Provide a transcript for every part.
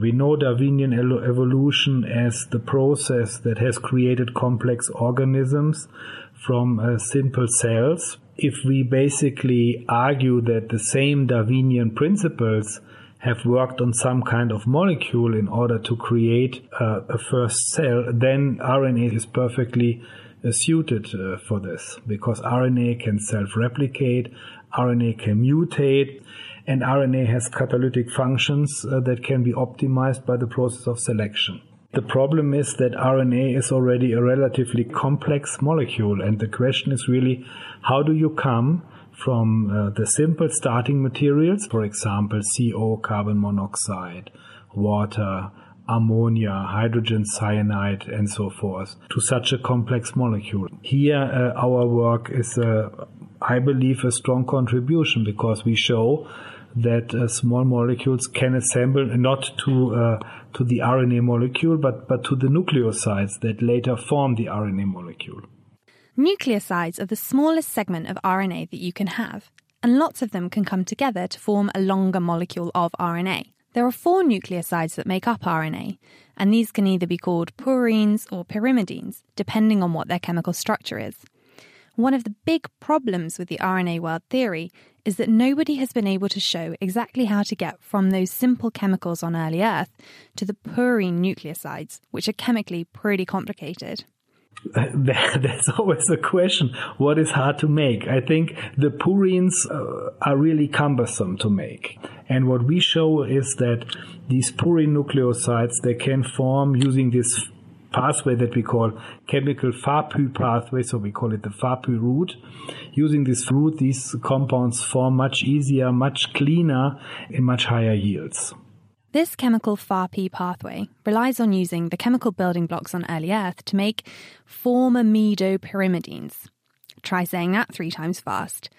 We know Darwinian evolution as the process that has created complex organisms from uh, simple cells. If we basically argue that the same Darwinian principles have worked on some kind of molecule in order to create uh, a first cell, then RNA is perfectly suited uh, for this because RNA can self-replicate, RNA can mutate, and RNA has catalytic functions uh, that can be optimized by the process of selection. The problem is that RNA is already a relatively complex molecule, and the question is really how do you come from uh, the simple starting materials, for example, CO, carbon monoxide, water, ammonia, hydrogen cyanide, and so forth, to such a complex molecule. Here, uh, our work is, uh, I believe, a strong contribution because we show that uh, small molecules can assemble not to uh, to the RNA molecule, but but to the nucleosides that later form the RNA molecule. Nucleosides are the smallest segment of RNA that you can have, and lots of them can come together to form a longer molecule of RNA. There are four nucleosides that make up RNA, and these can either be called purines or pyrimidines, depending on what their chemical structure is. One of the big problems with the RNA world theory is that nobody has been able to show exactly how to get from those simple chemicals on early Earth to the purine nucleosides, which are chemically pretty complicated. That's always a question. What is hard to make? I think the purines uh, are really cumbersome to make. And what we show is that these purine nucleosides, they can form using this pathway that we call chemical FAPI pathway, so we call it the FAPI route. Using this route, these compounds form much easier, much cleaner, and much higher yields. This chemical FAPI pathway relies on using the chemical building blocks on early Earth to make formamidopyrimidines. Try saying that three times fast.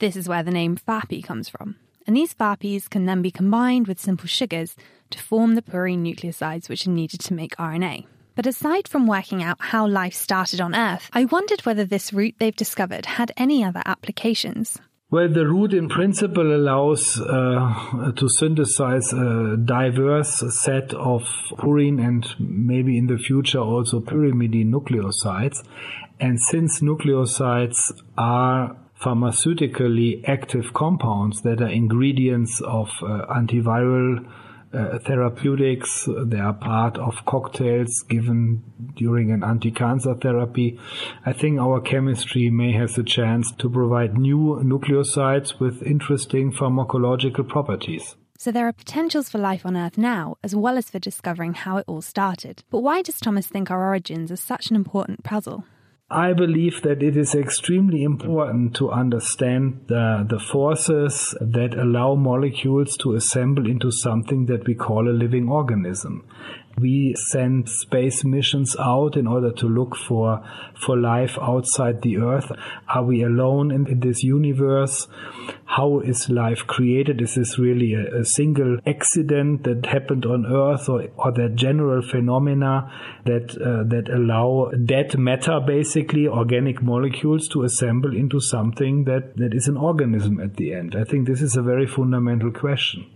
This is where the name FAPI comes from. And these FAPIs can then be combined with simple sugars to form the purine nucleosides which are needed to make RNA. But aside from working out how life started on Earth, I wondered whether this route they've discovered had any other applications. Well, the route in principle allows uh, to synthesize a diverse set of purine and maybe in the future also pyrimidine nucleosides. And since nucleosides are pharmaceutically active compounds that are ingredients of uh, antiviral uh, therapeutics. They are part of cocktails given during an anti-cancer therapy. I think our chemistry may have the chance to provide new nucleosides with interesting pharmacological properties. So there are potentials for life on Earth now, as well as for discovering how it all started. But why does Thomas think our origins are such an important puzzle? I believe that it is extremely important to understand the, the forces that allow molecules to assemble into something that we call a living organism. We send space missions out in order to look for, for life outside the Earth. Are we alone in, this universe? How is life created? Is this really a, a single accident that happened on Earth or, or that general phenomena that, uh, that allow dead matter, basically organic molecules to assemble into something that, that is an organism at the end? I think this is a very fundamental question.